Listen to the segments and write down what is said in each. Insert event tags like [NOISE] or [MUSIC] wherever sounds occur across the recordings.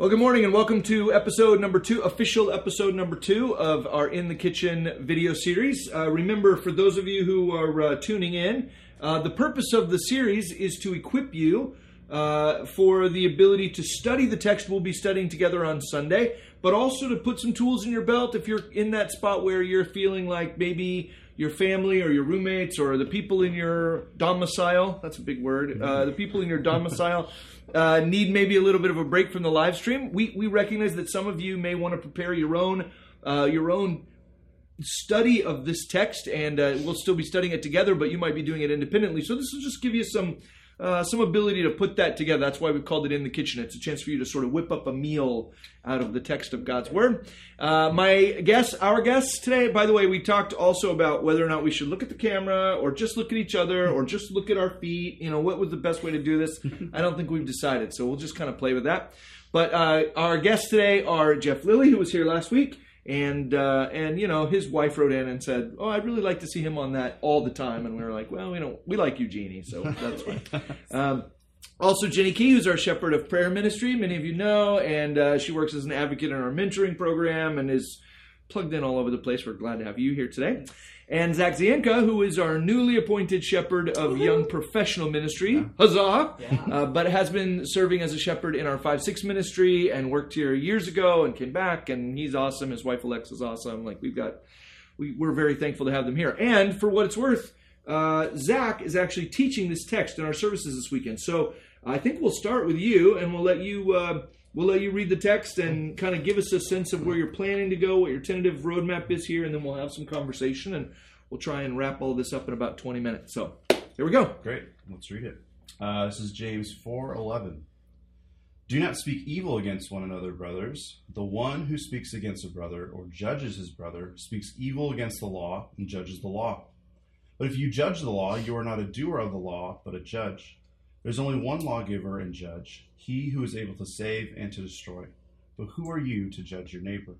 Well, good morning and welcome to episode number two, official episode number two of our In the Kitchen video series. Uh, remember, for those of you who are uh, tuning in, uh, the purpose of the series is to equip you uh, for the ability to study the text we'll be studying together on Sunday, but also to put some tools in your belt if you're in that spot where you're feeling like maybe your family or your roommates or the people in your domicile that's a big word uh, the people in your domicile [LAUGHS] uh, need maybe a little bit of a break from the live stream. We, we recognize that some of you may want to prepare your own uh, your own study of this text and uh, we'll still be studying it together but you might be doing it independently. So this will just give you some uh, some ability to put that together. That's why we called it in the kitchen. It's a chance for you to sort of whip up a meal out of the text of God's word. Uh, my guests, our guests today, by the way, we talked also about whether or not we should look at the camera or just look at each other or just look at our feet. You know, what was the best way to do this? [LAUGHS] I don't think we've decided, so we'll just kind of play with that. But uh, our guests today are Jeff Lilly, who was here last week and uh, and you know his wife wrote in and said, "Oh, I'd really like to see him on that all the time." And we were like, "Well, we don't we like Eugenie, so [LAUGHS] that's fine." um, also, Jenny Key, who's our shepherd of prayer ministry, many of you know, and uh, she works as an advocate in our mentoring program and is plugged in all over the place. We're glad to have you here today. And Zach Zienka, who is our newly appointed shepherd of Woo-hoo. Young Professional Ministry, yeah. huzzah! Yeah. Uh, but has been serving as a shepherd in our 5 6 ministry and worked here years ago and came back. And he's awesome. His wife Alexa's awesome. Like, we've got, we, we're very thankful to have them here. And for what it's worth, uh, Zach is actually teaching this text in our services this weekend. So I think we'll start with you and we'll let you. Uh, we'll let you read the text and kind of give us a sense of where you're planning to go, what your tentative roadmap is here, and then we'll have some conversation and we'll try and wrap all this up in about 20 minutes. So here we go. Great. Let's read it. Uh, this is James 4:11. Do not speak evil against one another, brothers. The one who speaks against a brother or judges his brother speaks evil against the law and judges the law. But if you judge the law, you are not a doer of the law, but a judge. There's only one lawgiver and judge, he who is able to save and to destroy. But who are you to judge your neighbor?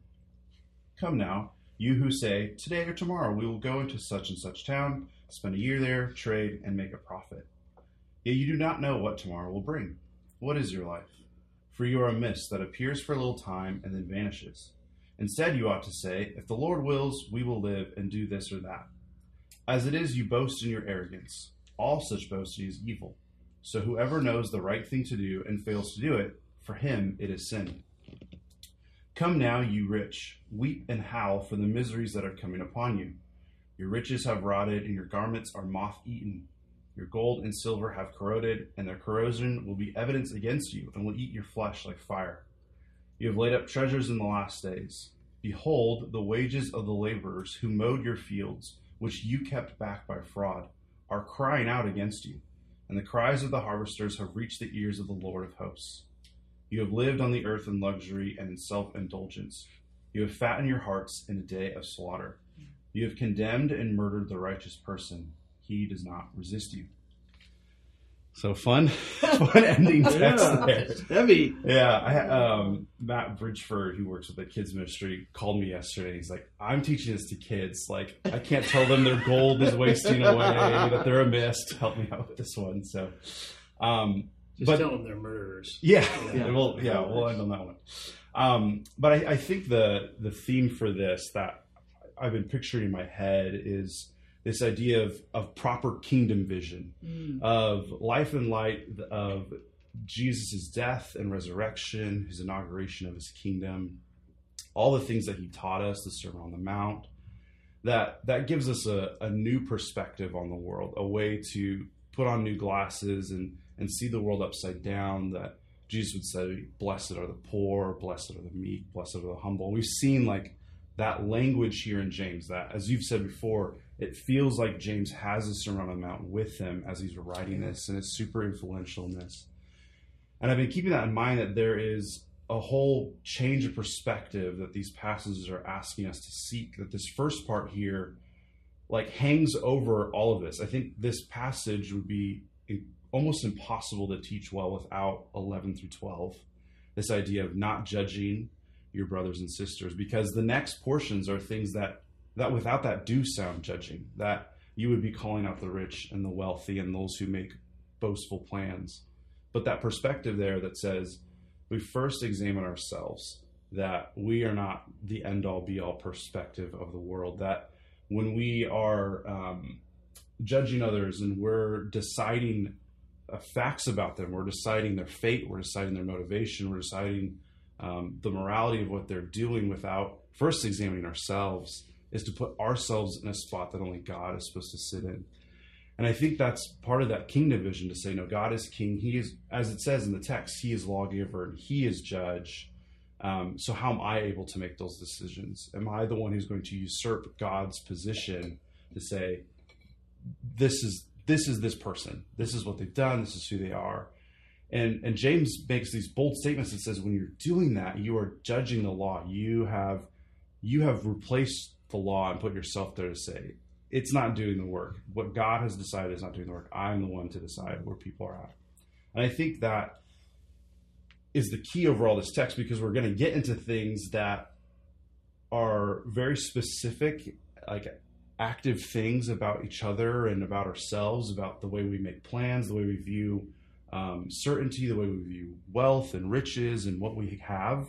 Come now, you who say, Today or tomorrow we will go into such and such town, spend a year there, trade, and make a profit. Yet you do not know what tomorrow will bring. What is your life? For you are a mist that appears for a little time and then vanishes. Instead, you ought to say, If the Lord wills, we will live and do this or that. As it is, you boast in your arrogance. All such boasting is evil. So whoever knows the right thing to do and fails to do it, for him it is sin. Come now, you rich, weep and howl for the miseries that are coming upon you. Your riches have rotted, and your garments are moth eaten. Your gold and silver have corroded, and their corrosion will be evidence against you, and will eat your flesh like fire. You have laid up treasures in the last days. Behold, the wages of the laborers who mowed your fields, which you kept back by fraud, are crying out against you and the cries of the harvesters have reached the ears of the Lord of hosts. You have lived on the earth in luxury and in self indulgence. You have fattened your hearts in a day of slaughter. You have condemned and murdered the righteous person. He does not resist you. So fun, [LAUGHS] fun ending text yeah, there. Heavy. Yeah, I, um, Matt Bridgeford, who works with the kids ministry, called me yesterday. He's like, "I'm teaching this to kids. Like, I can't tell them their gold is wasting away, that they're a mist. Help me out with this one." So, um, just but, tell them they're murderers. Yeah, [LAUGHS] yeah, we'll yeah we'll end on that one. Um, but I, I think the the theme for this that I've been picturing in my head is this idea of, of proper kingdom vision, mm. of life and light of Jesus' death and resurrection, his inauguration of his kingdom, all the things that he taught us, the Sermon on the Mount, that, that gives us a, a new perspective on the world, a way to put on new glasses and, and see the world upside down, that Jesus would say, Blessed are the poor, blessed are the meek, blessed are the humble. We've seen like that language here in James, that as you've said before, it feels like James has a Sermon on the Mount with him as he's writing this, and it's super influential in this. And I've been keeping that in mind that there is a whole change of perspective that these passages are asking us to seek. That this first part here, like, hangs over all of this. I think this passage would be almost impossible to teach well without 11 through 12. This idea of not judging your brothers and sisters, because the next portions are things that that without that do sound judging, that you would be calling out the rich and the wealthy and those who make boastful plans. But that perspective there that says, we first examine ourselves that we are not the end all be all perspective of the world. That when we are um, judging others and we're deciding uh, facts about them, we're deciding their fate, we're deciding their motivation, we're deciding um, the morality of what they're doing without first examining ourselves, is to put ourselves in a spot that only God is supposed to sit in. And I think that's part of that kingdom vision to say, no, God is king. He is, as it says in the text, He is lawgiver and He is judge. Um, so how am I able to make those decisions? Am I the one who's going to usurp God's position to say, this is this is this person, this is what they've done, this is who they are? And and James makes these bold statements that says when you're doing that, you are judging the law. You have you have replaced the law and put yourself there to say it's not doing the work. What God has decided is not doing the work. I'm the one to decide where people are at. And I think that is the key over all this text because we're going to get into things that are very specific, like active things about each other and about ourselves, about the way we make plans, the way we view um, certainty, the way we view wealth and riches and what we have.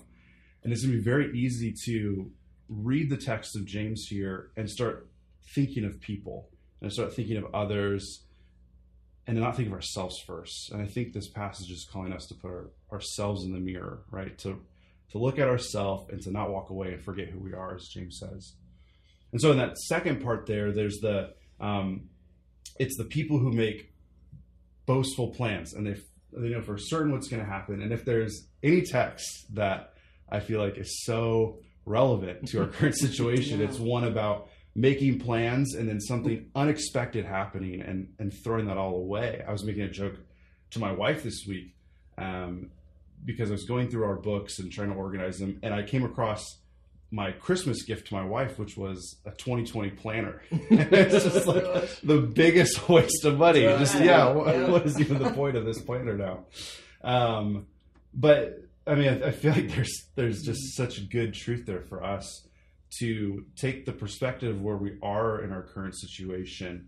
And it's going to be very easy to read the text of James here and start thinking of people and start thinking of others and not think of ourselves first. And I think this passage is calling us to put our, ourselves in the mirror, right? To to look at ourselves and to not walk away and forget who we are, as James says. And so in that second part there, there's the um, it's the people who make boastful plans and they they know for certain what's going to happen. And if there's any text that I feel like is so relevant to our current [LAUGHS] situation, yeah. it's one about making plans and then something unexpected happening and, and throwing that all away. I was making a joke to my wife this week um, because I was going through our books and trying to organize them, and I came across my Christmas gift to my wife, which was a 2020 planner. [LAUGHS] [LAUGHS] it's just like the biggest [LAUGHS] waste of money. Just yeah, what, what is even the point of this planner now? Um, but I mean, I, I feel like there's there's just such good truth there for us to take the perspective where we are in our current situation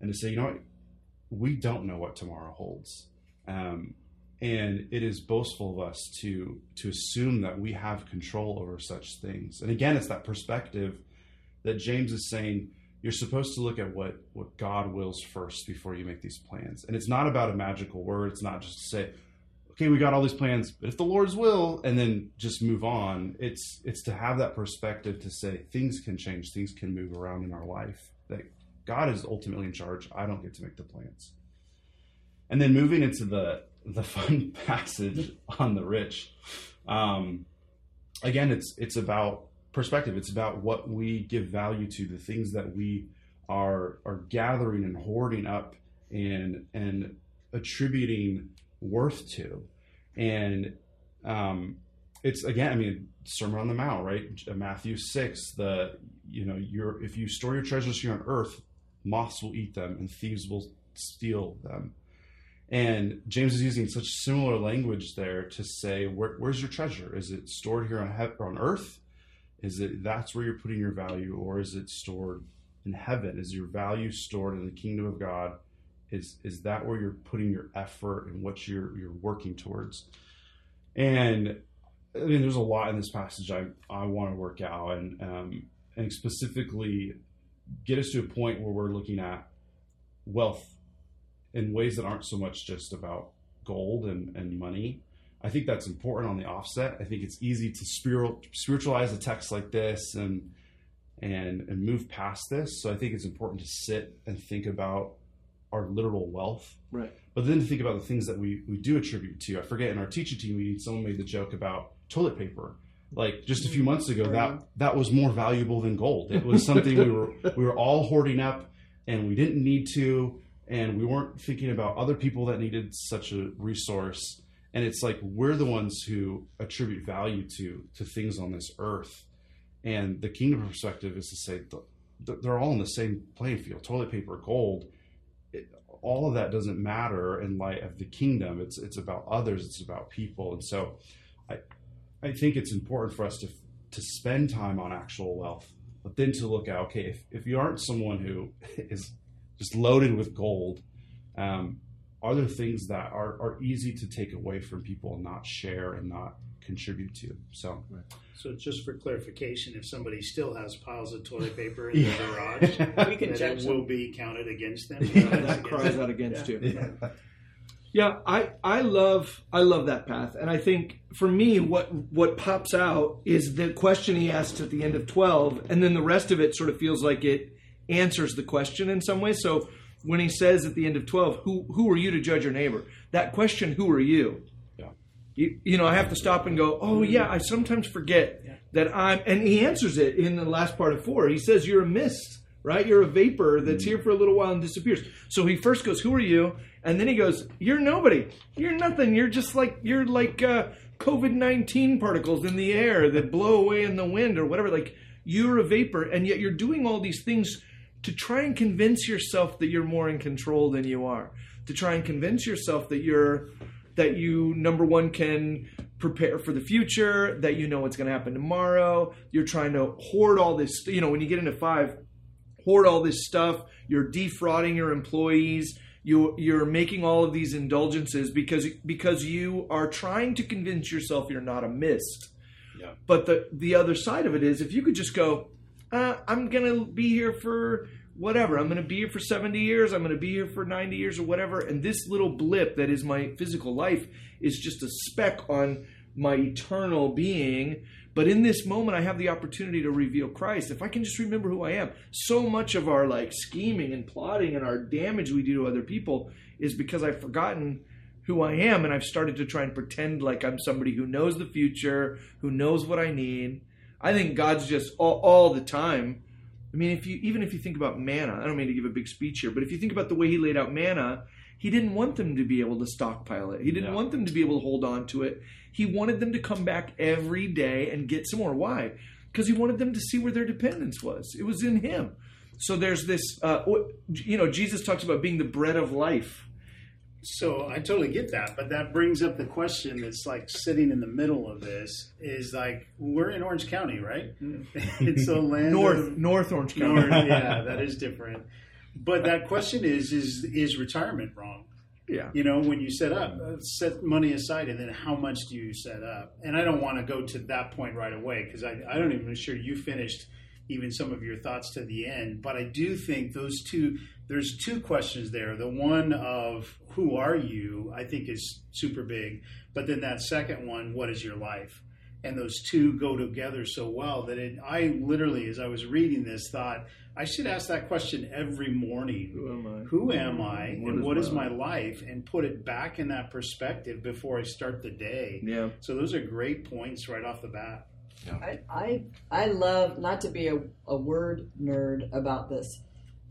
and to say, you know what, we don't know what tomorrow holds. Um, and it is boastful of us to to assume that we have control over such things. And again, it's that perspective that James is saying you're supposed to look at what what God wills first before you make these plans. And it's not about a magical word. It's not just to say, okay, we got all these plans, but if the Lord's will, and then just move on. It's it's to have that perspective to say things can change, things can move around in our life. That God is ultimately in charge. I don't get to make the plans. And then moving into the the fun [LAUGHS] passage on the rich. Um, again, it's it's about perspective. It's about what we give value to, the things that we are are gathering and hoarding up and and attributing worth to. And um, it's again, I mean, Sermon on the Mount, right? Matthew six. The you know, your if you store your treasures here on earth, moths will eat them and thieves will steal them. And James is using such similar language there to say, Where, where's your treasure? Is it stored here on on earth? Is it that's where you're putting your value, or is it stored in heaven? Is your value stored in the kingdom of God? is is that where you're putting your effort and what you're you're working towards and i mean there's a lot in this passage i i want to work out and um and specifically get us to a point where we're looking at wealth in ways that aren't so much just about gold and, and money i think that's important on the offset i think it's easy to spirit, spiritualize a text like this and and and move past this so i think it's important to sit and think about our literal wealth. Right. But then to think about the things that we, we do attribute to. I forget in our teaching team meeting, someone made the joke about toilet paper. Like just a few months ago, that that was more valuable than gold. It was something we were we were all hoarding up, and we didn't need to, and we weren't thinking about other people that needed such a resource. And it's like we're the ones who attribute value to to things on this earth, and the kingdom perspective is to say they're all in the same playing field. Toilet paper, gold all of that doesn't matter in light of the kingdom. It's it's about others. It's about people. And so, I I think it's important for us to to spend time on actual wealth, but then to look at okay, if if you aren't someone who [LAUGHS] is just loaded with gold, um, are there things that are, are easy to take away from people and not share and not contribute to? So, So just for clarification, if somebody still has piles of toilet [LAUGHS] paper in their garage, [LAUGHS] We can then judge it them. will be counted against them. [LAUGHS] that cries out against you. yeah. Yeah, I, I love I love that path, and I think for me, what what pops out is the question he asks at the end of twelve, and then the rest of it sort of feels like it answers the question in some way. So when he says at the end of twelve, "Who who are you to judge your neighbor?" That question, "Who are you?" Yeah. You, you know, I have to stop and go, "Oh yeah, I sometimes forget that I'm." And he answers it in the last part of four. He says, "You're a mist." Right, you're a vapor that's here for a little while and disappears. So he first goes, "Who are you?" And then he goes, "You're nobody. You're nothing. You're just like you're like uh, COVID nineteen particles in the air that blow away in the wind or whatever. Like you're a vapor, and yet you're doing all these things to try and convince yourself that you're more in control than you are. To try and convince yourself that you're that you number one can prepare for the future, that you know what's going to happen tomorrow. You're trying to hoard all this. You know, when you get into five, hoard all this stuff. You're defrauding your employees. You you're making all of these indulgences because because you are trying to convince yourself you're not a mist. Yeah. But the the other side of it is if you could just go, uh, I'm gonna be here for whatever. I'm gonna be here for 70 years. I'm gonna be here for 90 years or whatever. And this little blip that is my physical life is just a speck on my eternal being. But in this moment, I have the opportunity to reveal Christ. If I can just remember who I am, so much of our like scheming and plotting and our damage we do to other people is because I've forgotten who I am and I've started to try and pretend like I'm somebody who knows the future, who knows what I need. I think God's just all, all the time. I mean, if you even if you think about manna, I don't mean to give a big speech here, but if you think about the way he laid out manna, he didn't want them to be able to stockpile it. He didn't Yeah. want them to be able to hold on to it. He wanted them to come back every day and get some more. Why? Because he wanted them to see where their dependence was. It was in him. So there's this, uh, you know, Jesus talks about being the bread of life. So I totally get that, but that brings up the question that's like sitting in the middle of this is like we're in Orange County, right? [LAUGHS] it's a land North, of, North Orange County. North, yeah, [LAUGHS] that is different. But that question is is is retirement wrong? Yeah. You know, when you set up, uh, set money aside, and then how much do you set up? And I don't want to go to that point right away because I, I don't even sure you finished even some of your thoughts to the end. But I do think those two, there's two questions there. The one of who are you, I think is super big. But then that second one, what is your life? And those two go together so well that it, I literally, as I was reading this, thought I should ask that question every morning Who am I? who am I What and is what my is my life and put it back in that perspective before I start the day. Yeah. So those are great points right off the bat. I, I I love not to be a, a word nerd about this,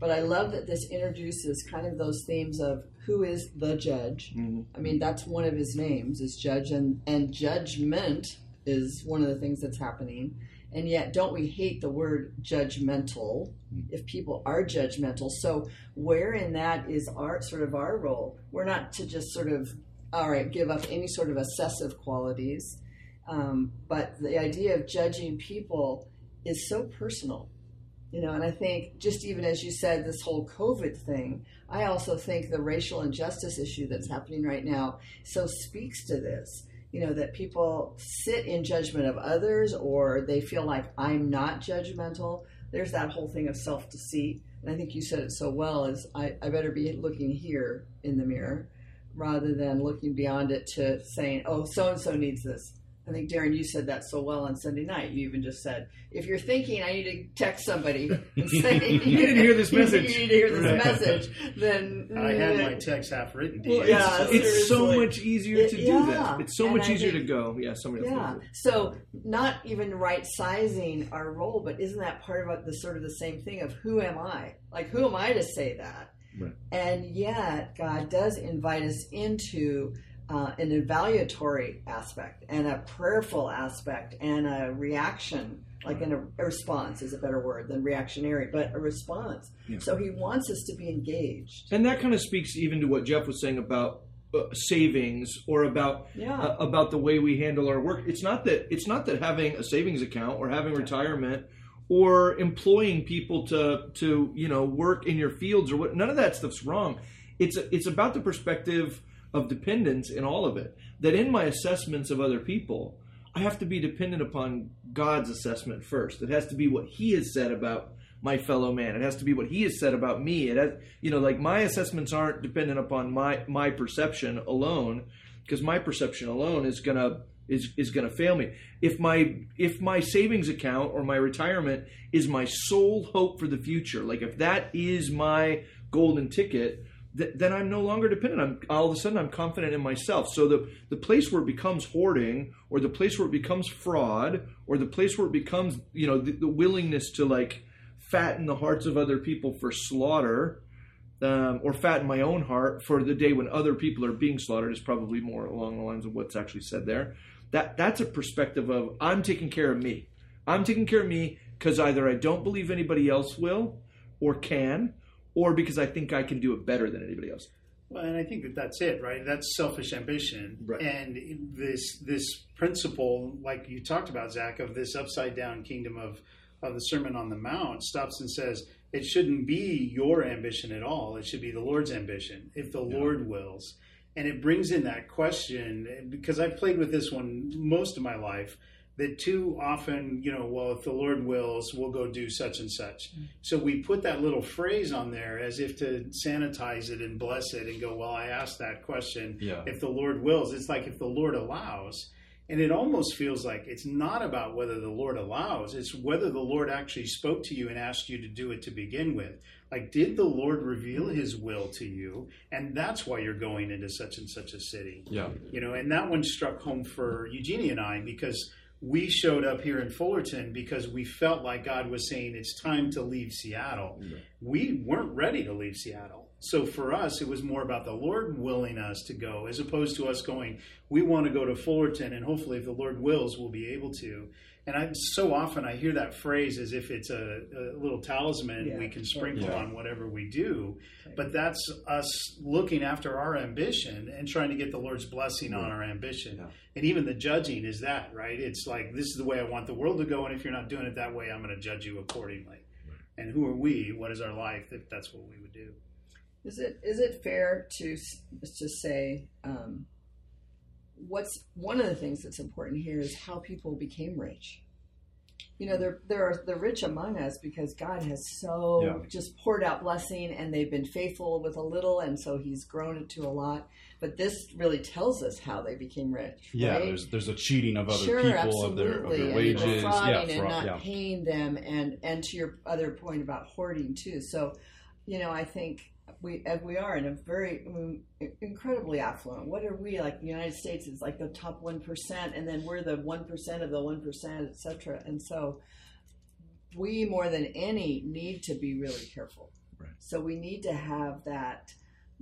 but I love that this introduces kind of those themes of who is the judge. Mhm. I mean, that's one of his names is judge, and and judgment is one of the things that's happening. And yet, don't we hate the word judgmental if people are judgmental? So, where in that is our sort of our role? We're not to just sort of all right give up any sort of obsessive qualities. Um, but the idea of judging people is so personal, you know. And I think just even as you said, this whole COVID thing, I also think the racial injustice issue that's happening right now so speaks to this. You know that people sit in judgment of others, or they feel like I'm not judgmental. There's that whole thing of self deceit, and I think you said it so well. Is I, I better be looking here in the mirror rather than looking beyond it to saying, "Oh, so and so needs this." I think Darren, you said that so well on Sunday night. You even just said, "If you're thinking I need to text somebody and [LAUGHS] say You need to hear this message, [LAUGHS] you need to hear this Right. message," then I had my text half written. Well, yeah, so- It's so much easier to It- do yeah. that. It's so And much I easier think- to go. Yeah, somebody yeah. does. So not even right sizing our role, but isn't that part of the sort of the same thing of who am I? Like who am I to say that? Right. And yet God does invite us into uh, an evaluatory aspect and a prayerful aspect and a reaction, like in a, a response is a better word than reactionary, but a response. Yeah. So He wants us to be engaged. And that kind of speaks even to what Jeff was saying about uh, savings or about Yeah. uh, about the way we handle our work. It's not that it's not that having a savings account or having retirement or employing people to to you know work in your fields or what. None of that stuff's wrong. it's it's about the perspective of dependence in all of it. That in my assessments of other people, I have to be dependent upon God's assessment first. It has to be what He has said about my fellow man. It has to be what He has said about me. It has, you know, like my assessments aren't dependent upon my my perception alone, because my perception alone is gonna is is gonna fail me. If my if my savings account or my retirement is my sole hope for the future, like if that is my golden ticket, th- then I'm no longer dependent. I'm all of a sudden I'm confident in myself. So the the place where it becomes hoarding, or the place where it becomes fraud, or the place where it becomes you know the, the willingness to like fatten the hearts of other people for slaughter. Um, or fatten my own heart for the day when other people are being slaughtered is probably more along the lines of what's actually said there. That that's a perspective of I'm taking care of me. I'm taking care of me because either I don't believe anybody else will or can, or because I think I can do it better than anybody else. Well, and I think that that's it, right? That's selfish ambition, Right. and this this principle, like you talked about, Zach, of this upside down kingdom of of the Sermon on the Mount, stops and says it shouldn't be your ambition at all. It should be the Lord's ambition, if the Lord wills. And it brings in that question because I've played with this one most of my life. That too often, you know, well, if the Lord wills, we'll go do such and such. Mm-hmm. So we put that little phrase on there as if to sanitize it and bless it and go, well, I asked that question. Yeah. If the Lord wills, it's like if the Lord allows. And it almost feels like it's not about whether the Lord allows, it's whether the Lord actually spoke to you and asked you to do it to begin with. Like, did the Lord reveal his will to you? And that's why you're going into such and such a city Yeah. you know and that one struck home for eugenie and i because we showed up here in fullerton because we felt like god was saying it's time to leave seattle. We weren't ready to leave seattle. So for us it was more about the lord willing us to go as opposed to us going we want to go to fullerton and hopefully if the lord wills we'll be able to and I so often I hear that phrase as if it's a, a little talisman Yeah. we can sprinkle Yeah. on whatever we do, but that's us looking after our ambition and trying to get the Lord's blessing on our ambition. Yeah. And even the judging is that, right? It's like, this is the way I want the world to go, and if you're not doing it that way, I'm going to judge you accordingly. And who are we? What is our life if that's what we would do? Is it is it fair to s- to say um, what's one of the things that's important here is how people became rich. You know, there there are the rich among us because God has so Yeah. just poured out blessing, and they've been faithful with a little, and so He's grown it to a lot. But this really tells us how they became rich. Yeah, right? there's there's a cheating of other sure, people of their of absolutely. their and wages. defrauding Yeah, and not yeah. paying them, and and to your other point about hoarding too. So, you know, I think we and we are in a very incredibly affluent. What are we like? The United States is like the top one percent, and then we're the one percent of the one percent, et cetera. And so, we more than any need to be really careful. Right. So we need to have that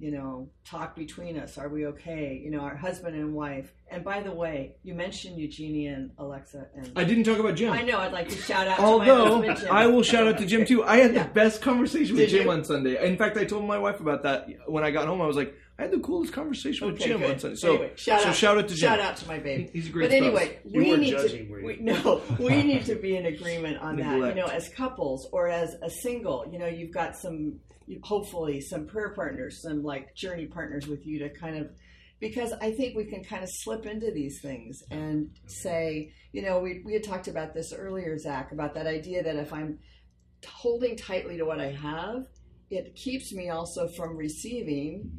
you know, talk between us. Are we okay? You know, our husband and wife. And by the way, you mentioned Eugenie and Alexa, and I didn't talk about Jim. I know I'd like to shout out. to Although my husband, Jim. I will shout out to Jim too. I had Yeah. the best conversation with Did Jim you? on Sunday. In fact, I told my wife about that when I got home. I was like, I had the coolest conversation with Jim good. on Sunday. So, Anyway, shout so out, shout out to Jim. Shout out to my baby. He's a great But spouse. anyway, You we need judging, to. We, no, [LAUGHS] we need to be in agreement on that. You know, as couples or as a single, you know, you've got some, hopefully, some prayer partners, some like journey partners with you to kind of, because I think we can kind of slip into these things and say, you know, we we had talked about this earlier, Zach, about that idea that if I'm holding tightly to what I have, it keeps me also from receiving.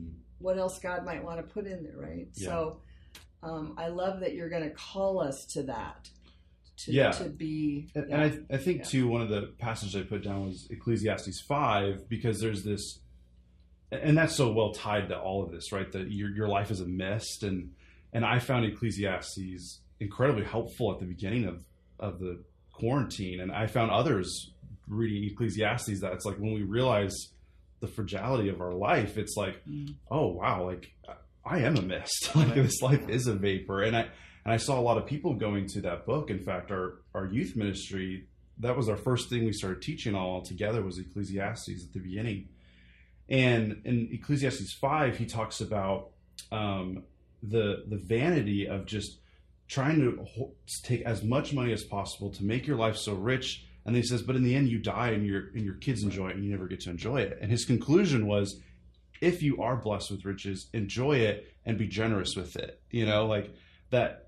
What else God might want to put in there, right? Yeah. So um, I love that you're going to call us to that. To, Yeah. to be. And, yeah. and I, I think Yeah. too, one of the passages I put down was Ecclesiastes five because there's this, and that's so well tied to all of this, right? That your your life is a mist, and and I found Ecclesiastes incredibly helpful at the beginning of of the quarantine, and I found others reading Ecclesiastes that it's like when we realize the fragility of our life, it's like, Mm. oh wow, like I am a mist, [LAUGHS] like this life is a vapor, and I and I saw a lot of people going to that book. In fact, our our youth ministry that was our first thing we started teaching all together was Ecclesiastes at the beginning. And in Ecclesiastes five, he talks about um, the the vanity of just trying to take as much money as possible to make your life so rich. And he says, but in the end, you die and your and your kids enjoy it, and you never get to enjoy it. And his conclusion was, if you are blessed with riches, enjoy it and be generous with it. You know, like that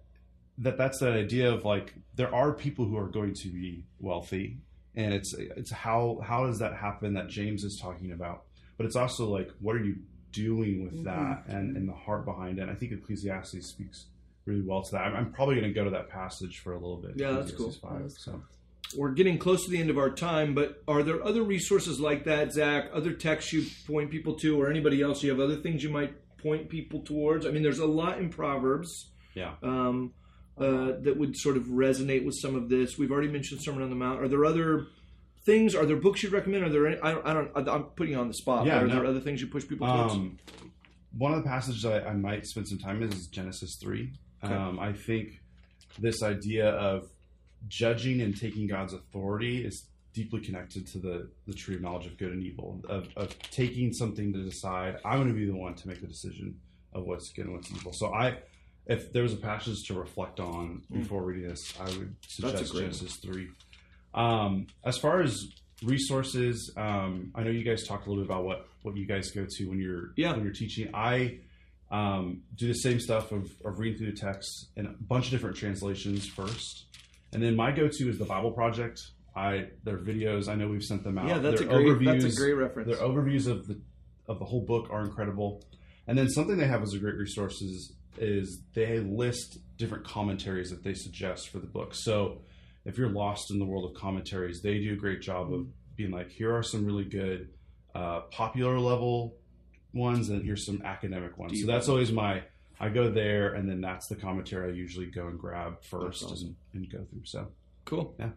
that that's that idea of like there are people who are going to be wealthy and it's it's how how does that happen that James is talking about but it's also like what are you doing with Mhm. that and and the heart behind it and I think Ecclesiastes speaks really well to that I'm, I'm probably going to go to that passage for a little bit Yeah, that's cool. 5, That's so We're getting close to the end of our time, but are there other resources like that, Zach? Other texts you point people to, or anybody else? You have other things you might point people towards? I mean, there's a lot in Proverbs. Yeah. Um, uh, that would sort of resonate with some of this. We've already mentioned Sermon on the Mount. Are there other things? Are there books you'd recommend? Are there? Any, I don't. I don't. I'm putting you on the spot. Yeah, are no. there other things you push people towards? Um, one of the passages I, I might spend some time in is Genesis 3. Okay. Um, I think this idea of judging and taking God's authority is deeply connected to the, the tree of knowledge of good and evil, of, of taking something to decide, I'm going to be the one to make the decision of what's good and what's evil. So I, if there was a passage to reflect on before reading this, I would Hmm. Suggest Genesis 3. Um, as far as resources, um, I know you guys talked a little bit about what, what you guys go to when you're Yeah. when you're teaching. I um, do the same stuff of, of reading through the text in a bunch of different translations first, and then my go-to is the Bible Project. I their videos. I know we've sent them out. yeah, that's a Their great. That's a great reference. their overviews of the of the whole book are incredible. And then something they have as a great resource is, is they list different commentaries that they suggest for the book. So if you're lost in the world of commentaries, they do a great job of being like, here are some really good uh, popular level ones, and here's some academic ones. Deep so that's always my. I go there, and then that's the commentary I usually go and grab first awesome. and, and go through. So Cool. Yeah.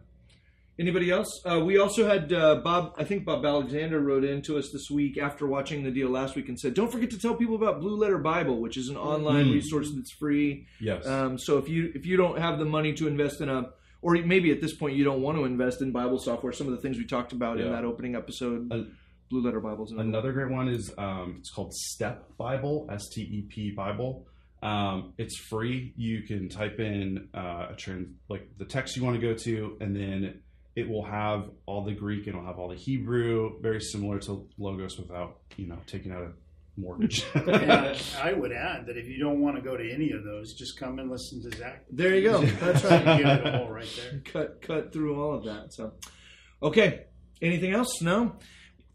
Anybody else? Uh, we also had uh, Bob. I think Bob Alexander wrote in to us this week after watching the deal last week and said, "Don't forget to tell people about Blue Letter Bible, which is an online Mm. resource that's free. yes, Um, so if you if you don't have the money to invest in a, or maybe at this point you don't want to invest in Bible software, some of the things we talked about in that opening episode, Uh, Blue Letter Bibles. and Another great one is um, it's called Step Bible, S T E P Bible. Um, it's free. You can type in uh, a trans like the text you want to go to, and then it will have all the Greek and it'll have all the Hebrew, very similar to Logos without you know taking out a mortgage. [LAUGHS] [LAUGHS] And I, I would add that if you don't want to go to any of those, just come and listen to Zach. There you go. That's You right. get it all right there. [LAUGHS] cut cut through all of that. So, okay. Anything else? No.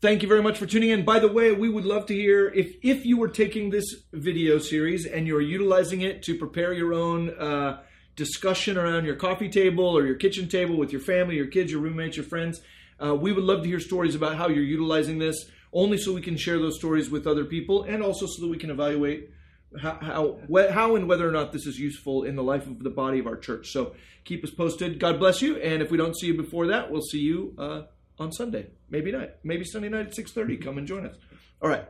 Thank you very much for tuning in. By the way, we would love to hear if if you were taking this video series and you're utilizing it to prepare your own uh, discussion around your coffee table or your kitchen table with your family, your kids, your roommates, your friends. Uh, we would love to hear stories about how you're utilizing this, only so we can share those stories with other people, and also so that we can evaluate how how, wh- how and whether or not this is useful in the life of the body of our church. So keep us posted. God bless you. And if we don't see you before that, we'll see you uh, on Sunday, maybe night, maybe Sunday night at six thirty. Come and join us. All right.